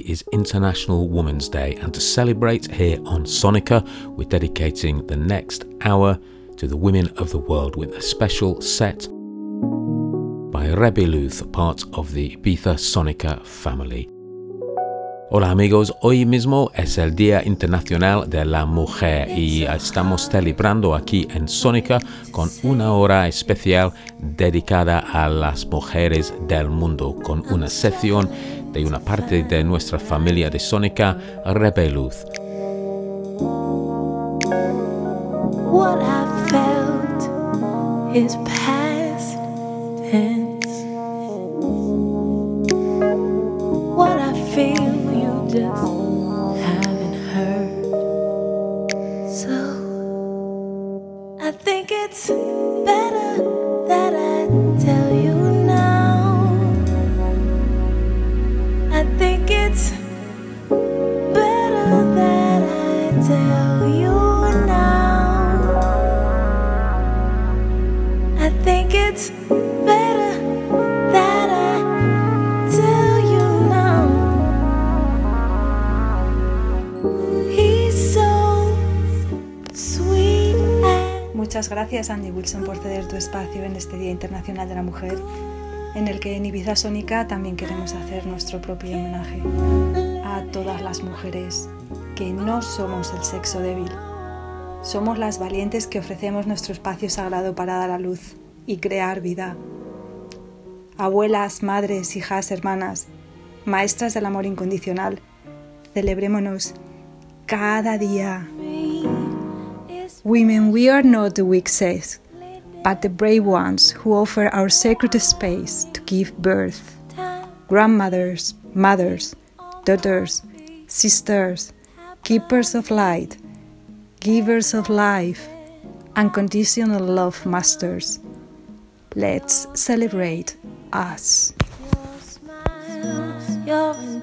is International Women's Day, and to celebrate here on Sonica, we're dedicating the next hour to the women of the world with a special set by Rebeluz, part of the Ibiza Sonica family. Hola amigos, hoy mismo es el Día Internacional de la Mujer y estamos celebrando aquí en Sónica con una hora especial dedicada a las mujeres del mundo, con una sección de una parte de nuestra familia de Sónica, Rebeluz. What I felt is past tense. What I feel you just haven't heard. So I think it's Muchas gracias Andy Wilson por ceder tu espacio en este Día Internacional de la Mujer, en el que en Ibiza Sónica también queremos hacer nuestro propio homenaje a todas las mujeres que no somos el sexo débil. Somos las valientes que ofrecemos nuestro espacio sagrado para dar a luz y crear vida. Abuelas, madres, hijas, hermanas, maestras del amor incondicional, celebrémonos cada día. Women, we are not the weak sex, but the brave ones who offer our sacred space to give birth. Grandmothers, mothers, daughters, sisters, keepers of light, givers of life, unconditional love masters. Let's celebrate us. You're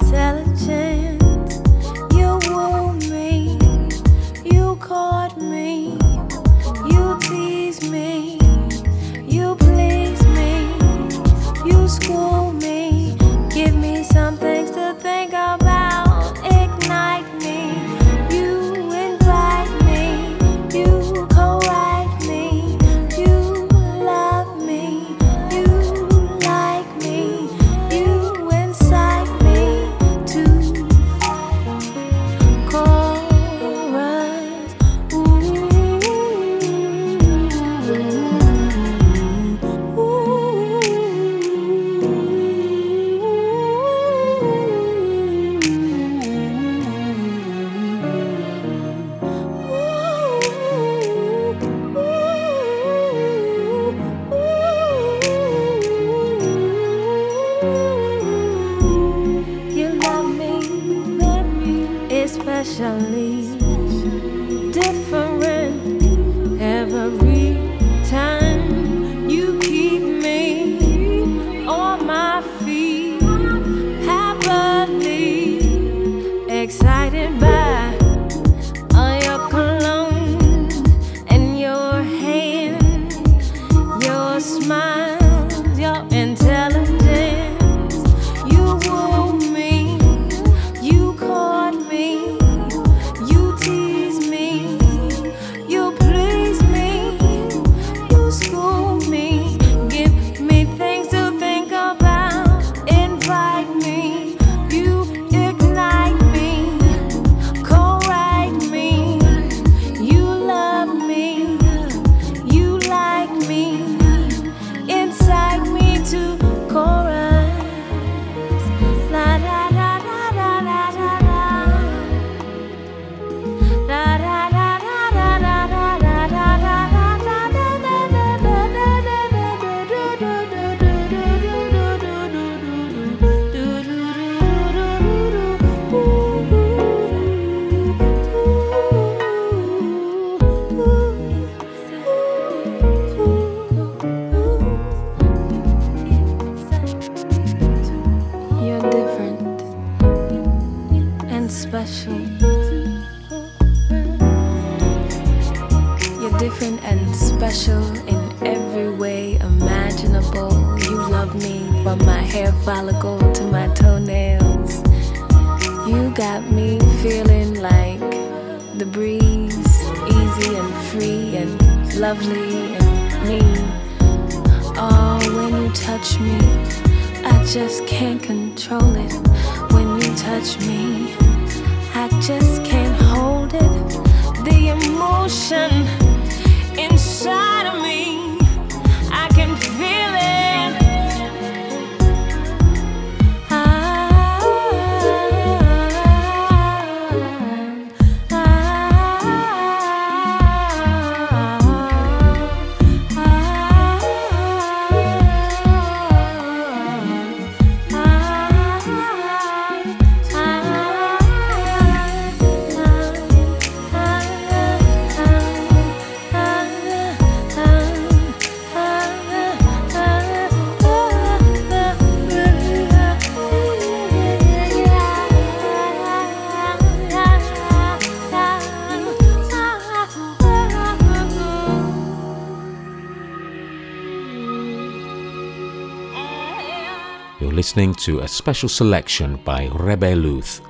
listening to a special selection by Rebeluz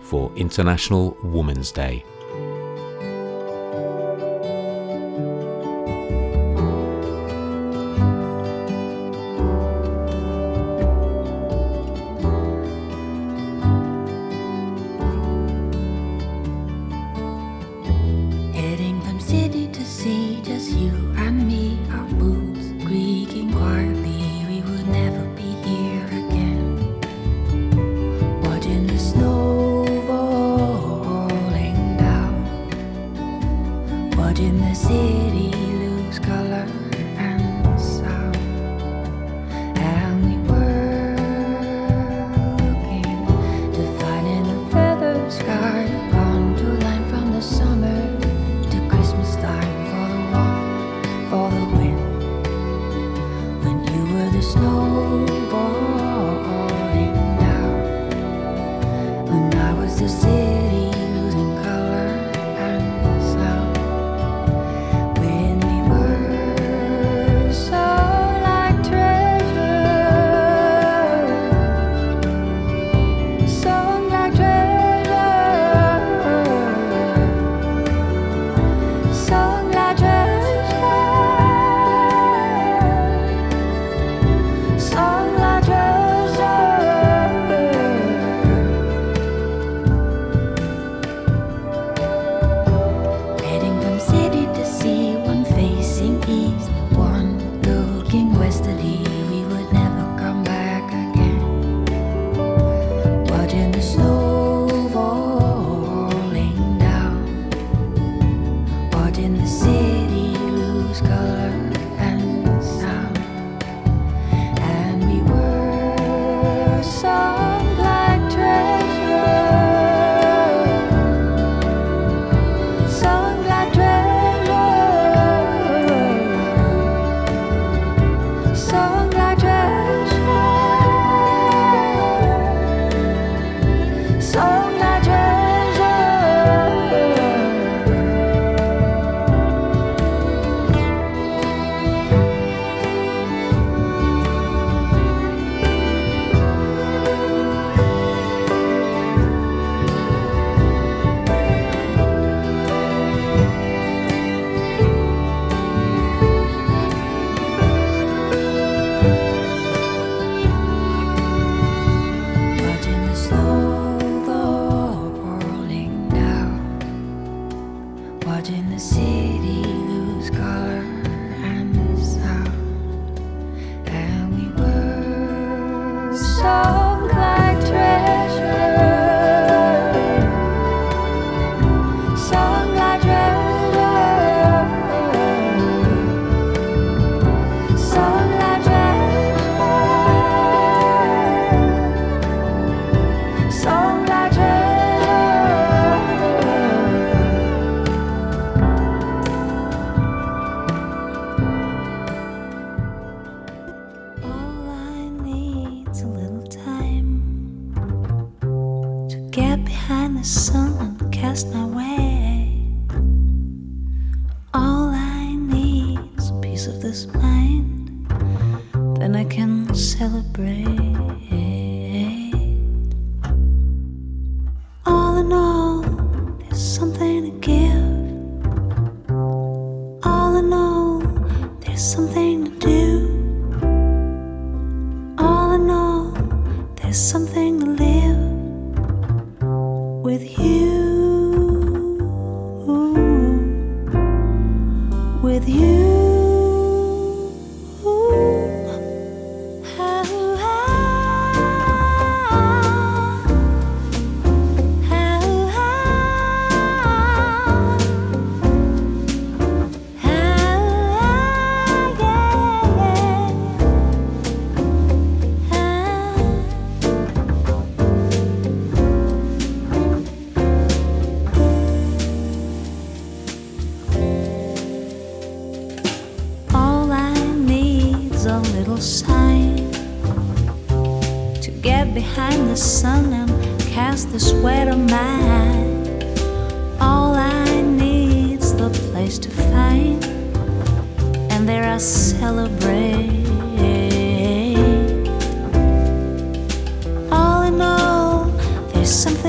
for International Women's Day.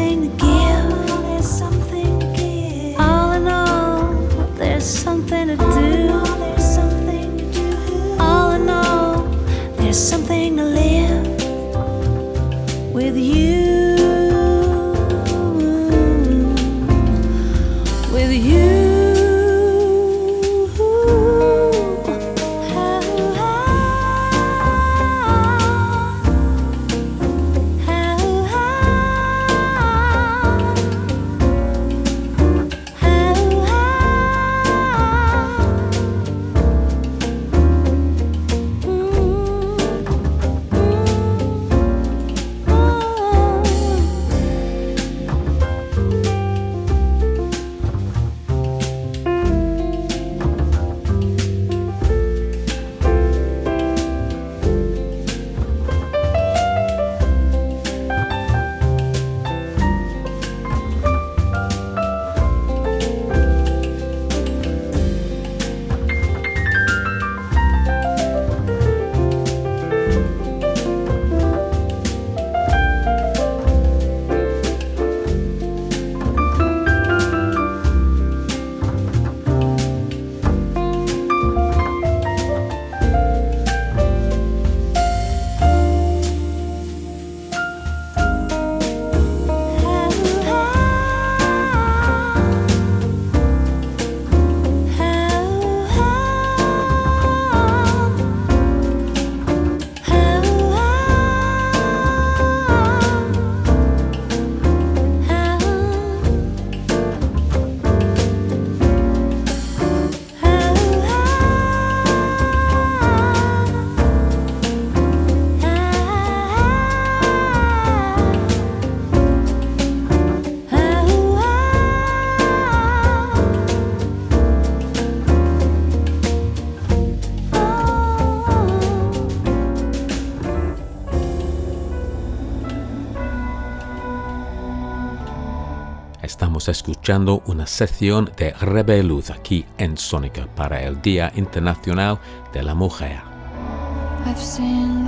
Again. escuchando una sesión de Rebeluz aquí en Sónica para el Día Internacional de la Mujer. I've seen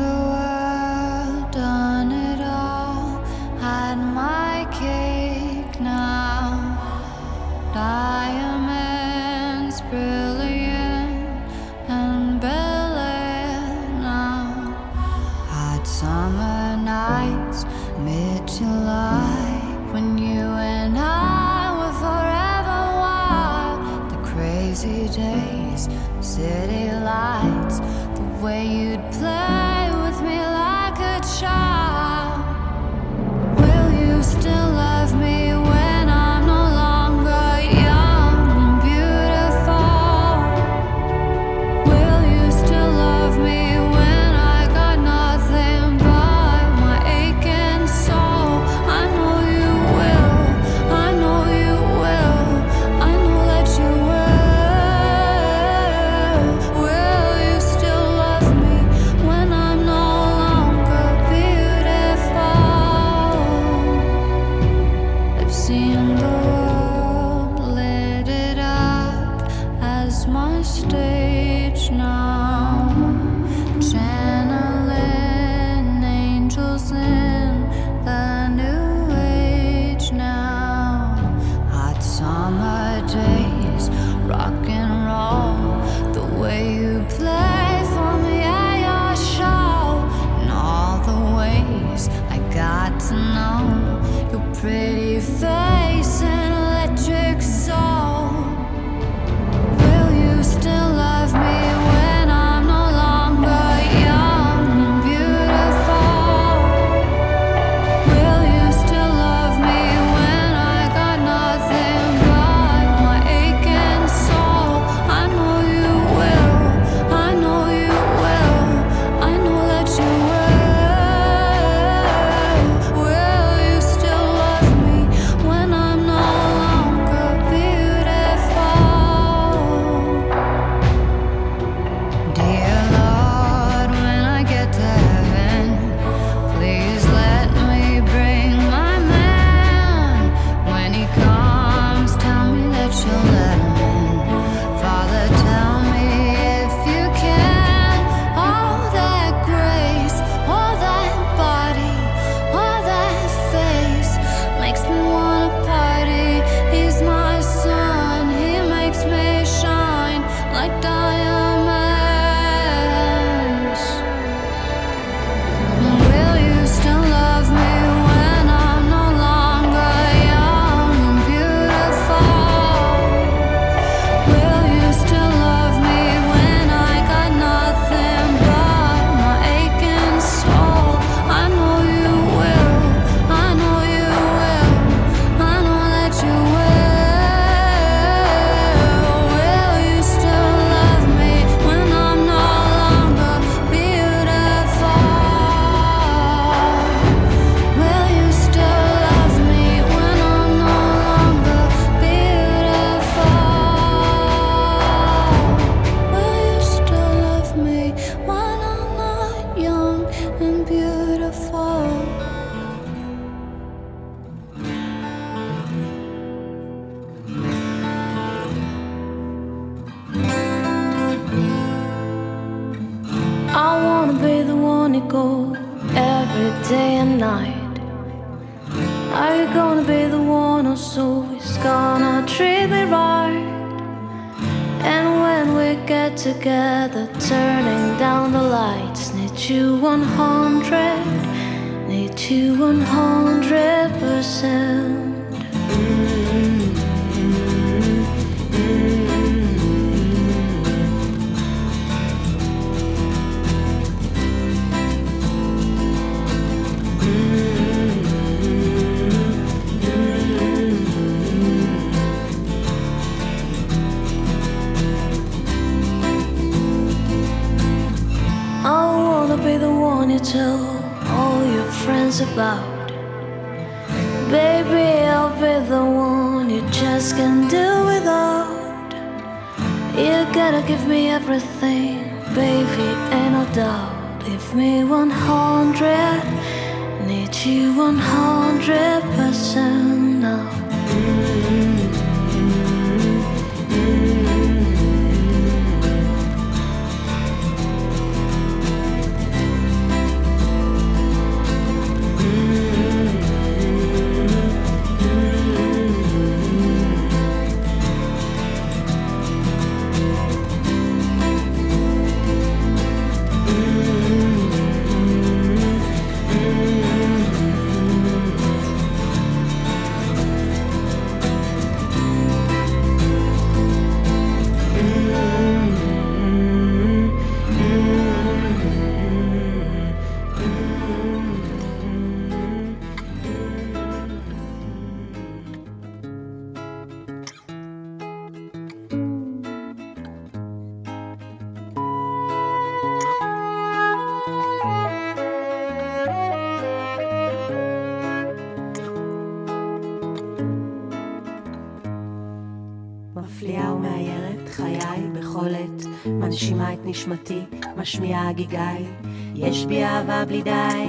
נשמתי, משמיעה הגיגי. יש בי אהבה בלי די,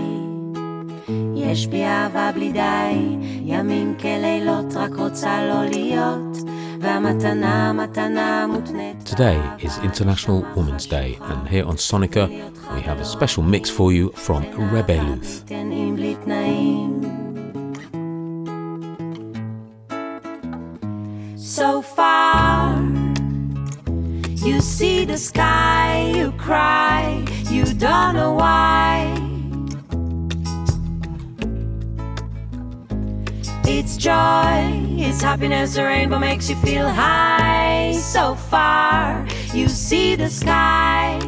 יש בי אהבה בלי די, ימים כלילות רק רוצה לא להיות, והמתנה, מתנה מותנית. Today is International Women's Day, and here on Sonica, we have a special mix for you from Rebeluth. תן עם בלי תנאים. So far, you See the sky, you cry, you don't know why. It's joy, it's happiness, the rainbow makes you feel high. So far, you see the sky.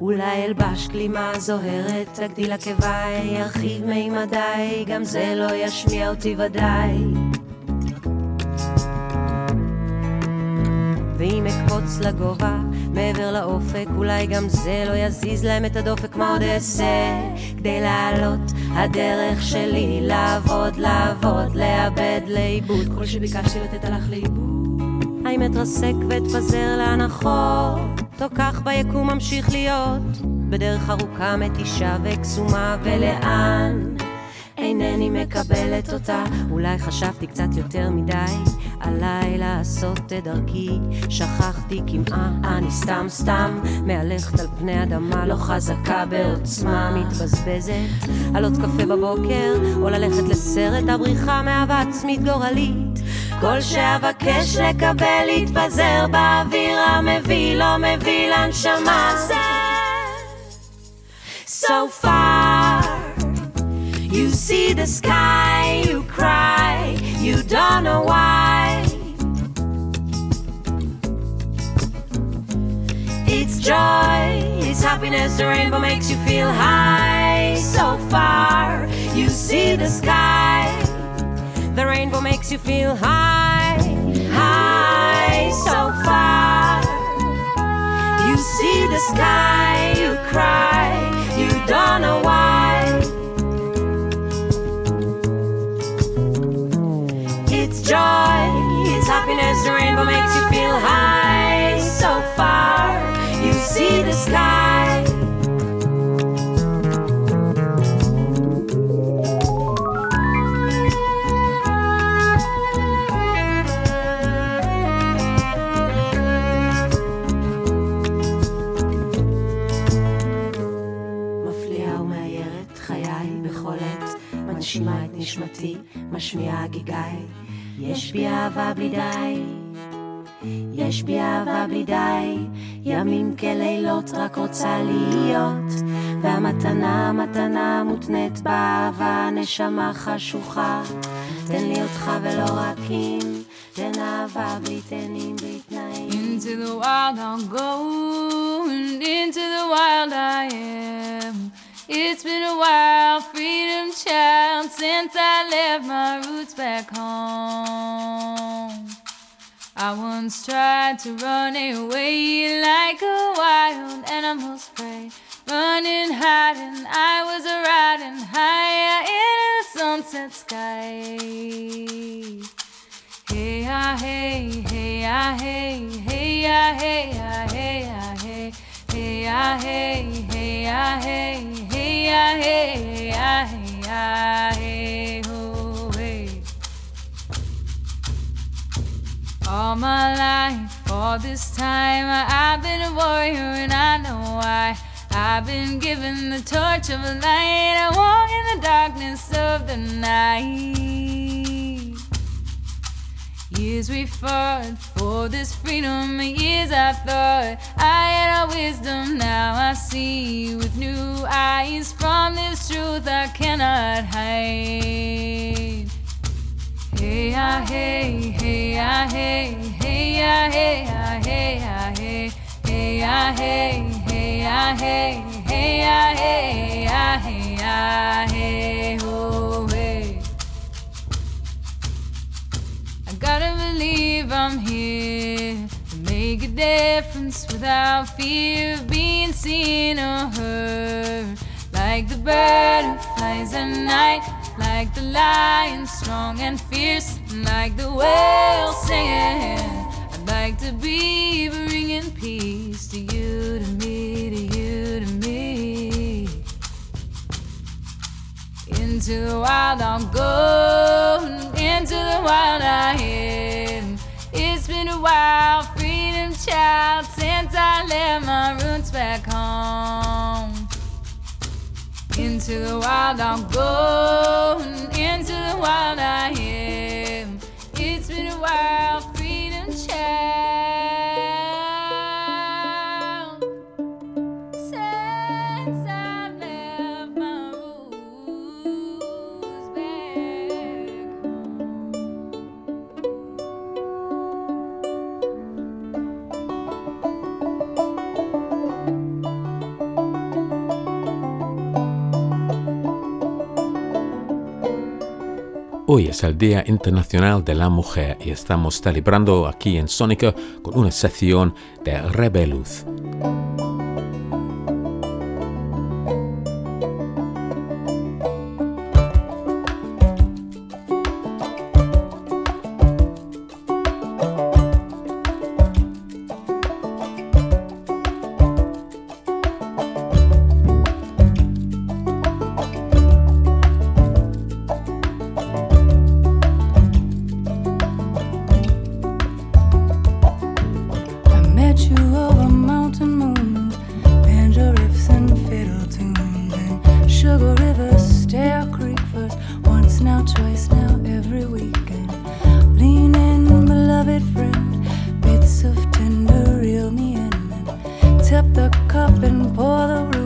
אולי אלבש גלימה זוהרת, תגדיל עקביי, ירחיב מימדיי, גם זה לא ישמיע אותי ודאי. ואם אקפוץ לגובה, מעבר לאופק, אולי גם זה לא יזיז להם את הדופק, מה עוד אעשה? כדי לעלות, הדרך שלי לעבוד, לעבוד, לאבד, לאיבוד. כל שביקשתי לתת הלך לאיבוד. האם אתרסק ואתפזר להנחות, או כך ביקום ממשיך להיות, בדרך ארוכה מתישה וקסומה, ולאן? אינני מקבלת אותה, אולי חשבתי קצת יותר מדי, עליי לעשות את דרכי, שכחתי כמעה, אני סתם סתם מהלכת על פני אדמה לא חזקה בעוצמה, מתבזבזת על עוד קפה בבוקר, או ללכת לסרט הבריחה מאהבה עצמית גורלית. כל שאבקש לקבל יתפזר באוויר המביא, לא מביא לנשמה. So far, you see the sky, you cry, you don't know why. It's joy, it's happiness, the rainbow makes you feel high. So far, you see the sky. The rainbow makes you feel high, high. So far, you see the sky, you cry, you don't know why. as the rainbow makes you feel high. So far, you see the sky. נשמתי, משמיעה הגיגיי יש בי אהבה בלי די, יש בי אהבה בלי די, ימים כלילות רק רוצה להיות, והמתנה, מתנה מותנית באהבה, נשמה חשוכה. תן לי אותך ולא רק אם, תן אהבה בלי תנים, בלי תנאים. Into the wild I'll go, and into the wild I am. It's been a while, freedom child, since I left my roots back home. I once tried to run away like a wild animal's prey, running, hiding. I was a riding higher in the sunset sky. Hey ah hey, hey ah hey, hey ah hey ah hey ah hey, hey ah hey, hey ah hey, hey ah hey ah hey ah hey ho hey. All my life, all this time, I've been a warrior and I know why. I've been given the torch of light. I walk in the darkness of the night. Years we fought for this freedom, years I thought I had all wisdom. Now I see with new eyes from this truth I cannot hide. Hey ah hey, hey ah hey, hey ah hey ah hey ah hey, hey ah hey, hey ah hey, hey ah hey ah hey ah hey gotta believe I'm here to make a difference without fear of being seen or heard. Like the bird who flies at night, like the lion strong and fierce, and like the whale singing. I'd like to be bringing peace to you, to me, to you, to me. Into the wild I'll go, into the wild I am. It's been a while, freedom child, since I left my roots back home. Into the wild I'll go, into the wild I am. Hoy es el Día Internacional de la Mujer y estamos celebrando aquí en Sónica con una sección de Rebeluz. Stair Creek first, once now, twice now, every weekend. Lean in, beloved friend, bits of tender reel me in, tip the cup and pour the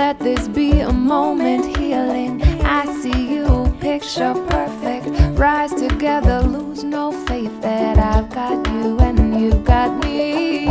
Let this be a moment healing. I see you, picture perfect. Rise together, lose no faith that I've got you and you've got me.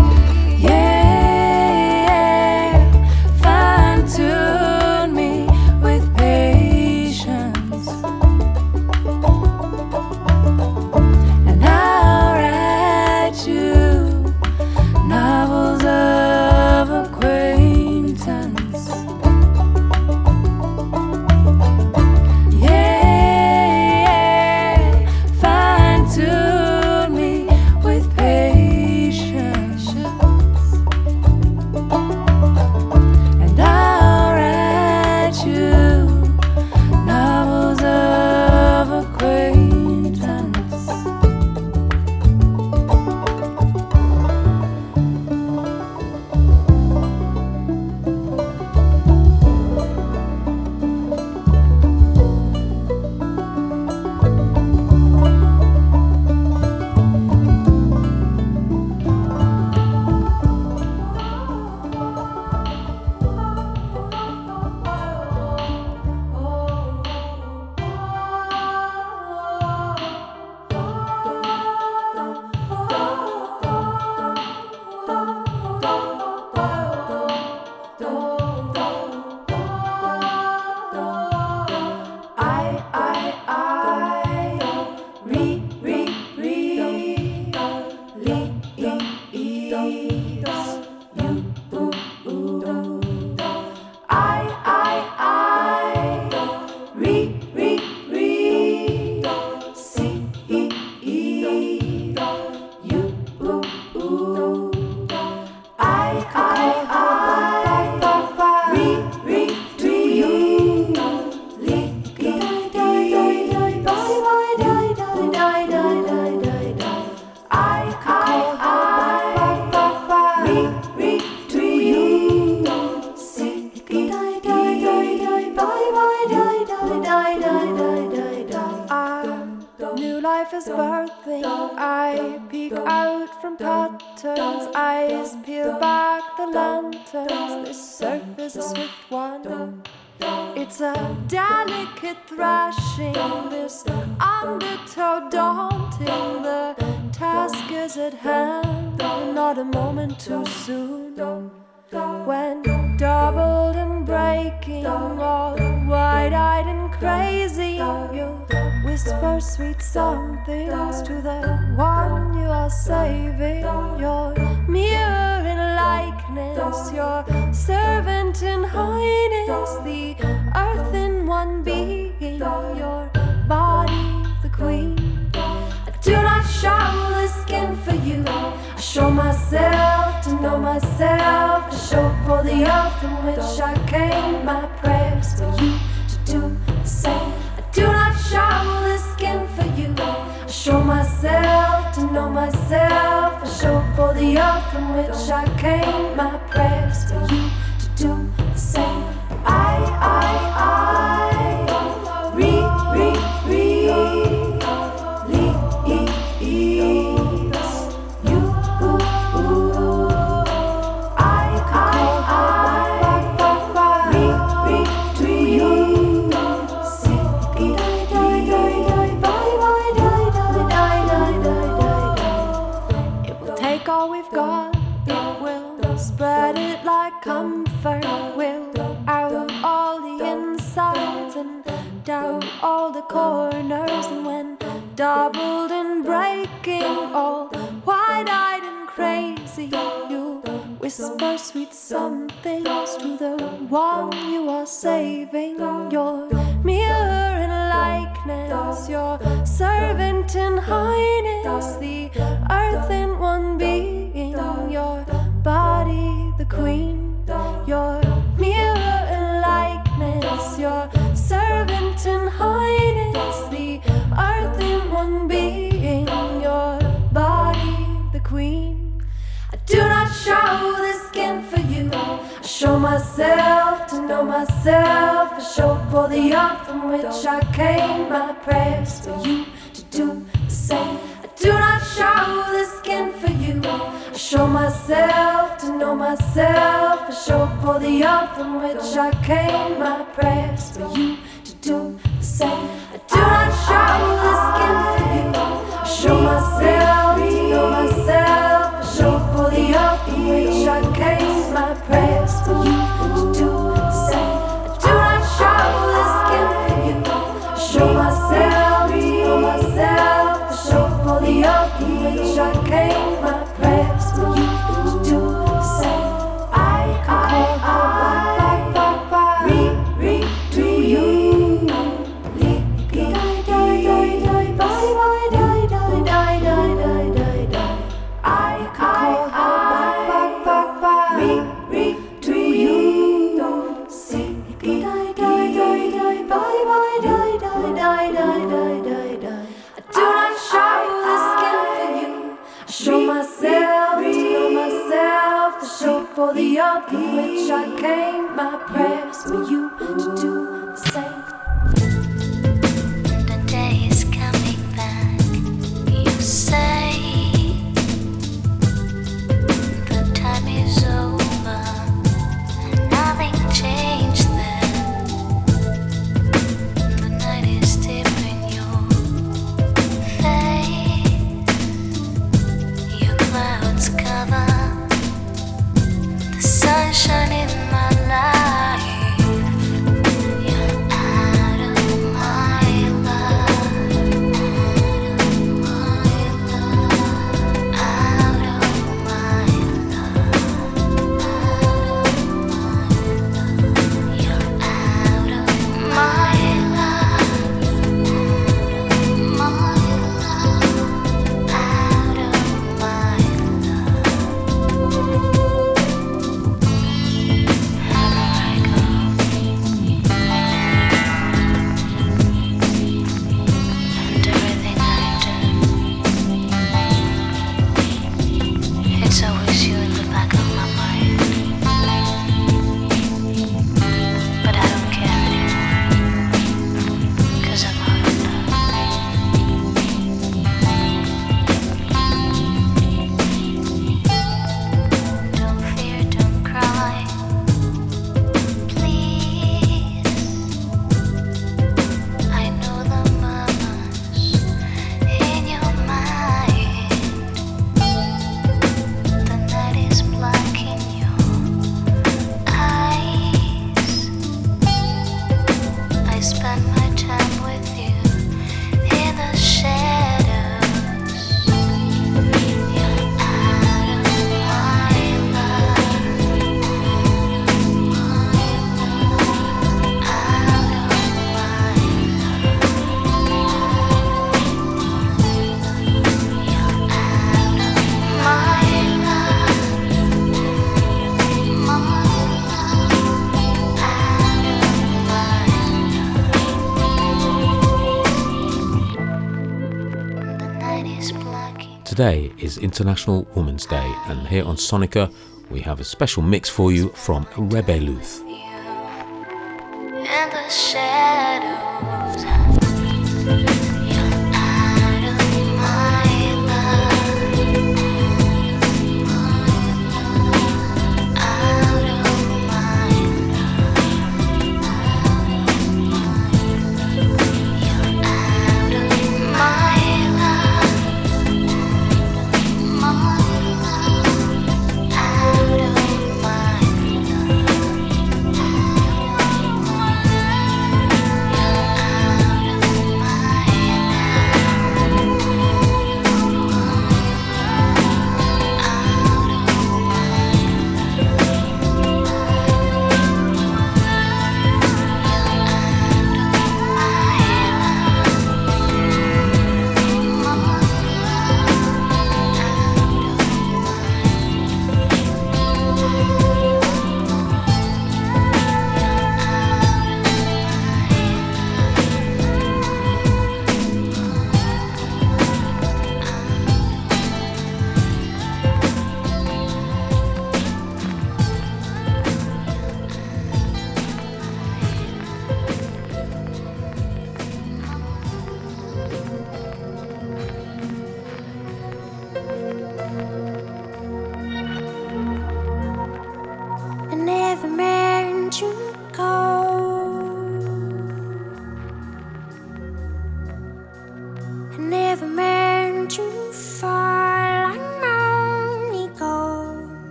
Came. Today is International Women's Day, and here on Sonica we have a special mix for you from Rebeluz.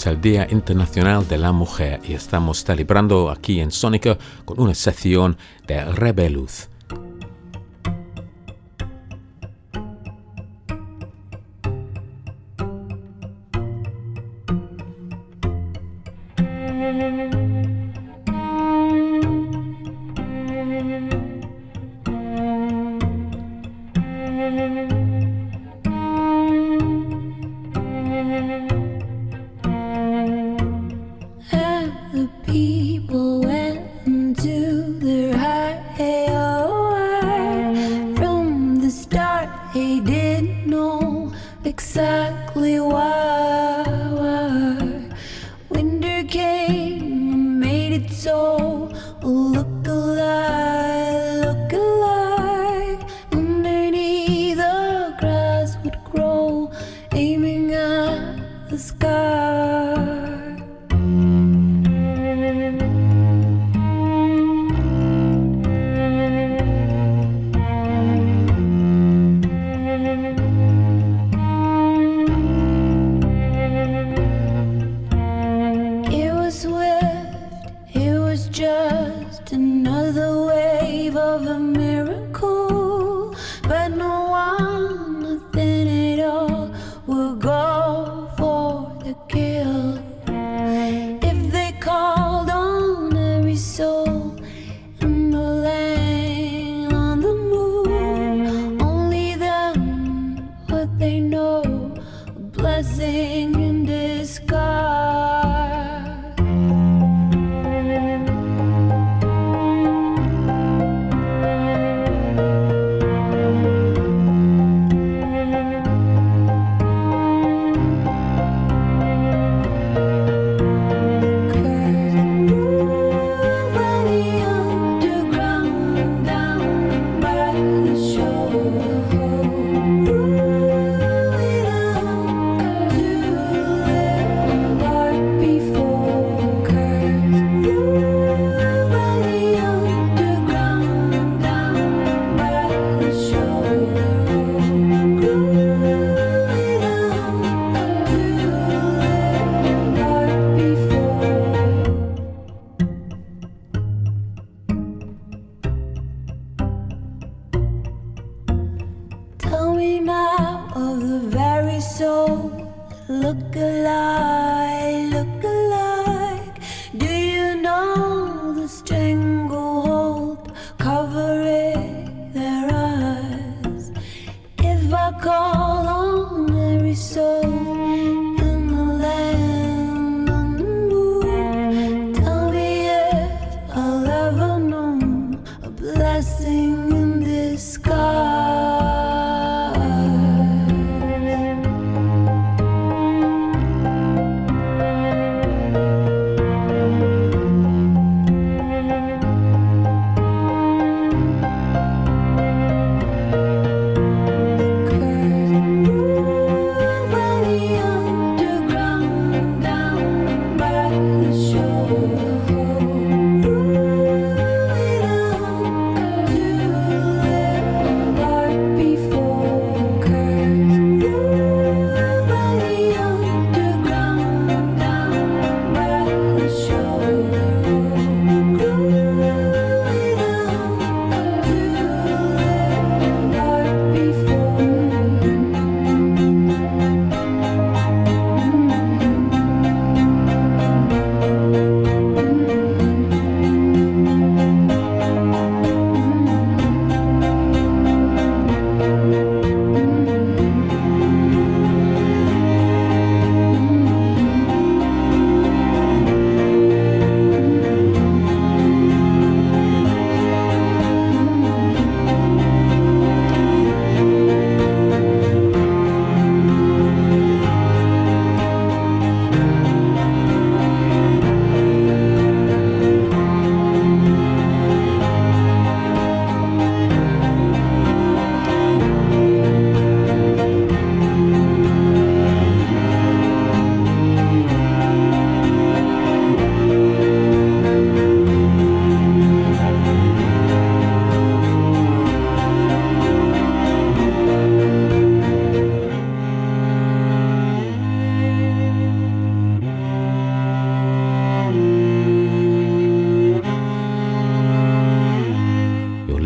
Es el Día Internacional de la Mujer y estamos celebrando aquí en Sónica con una sección de Rebeluz. he didn't know exactly why.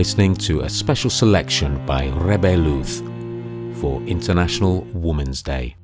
Listening to a special selection by Rebeluz for International Women's Day.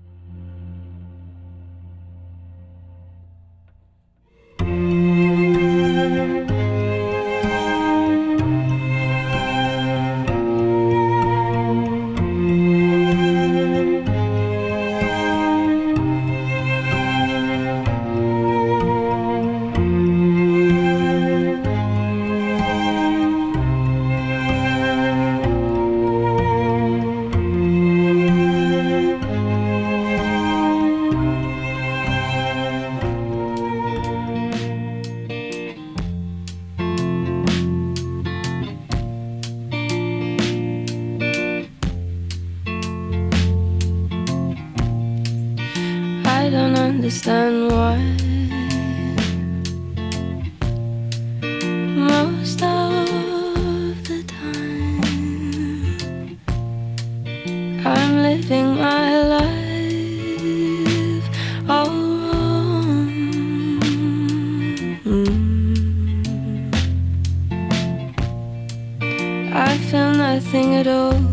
little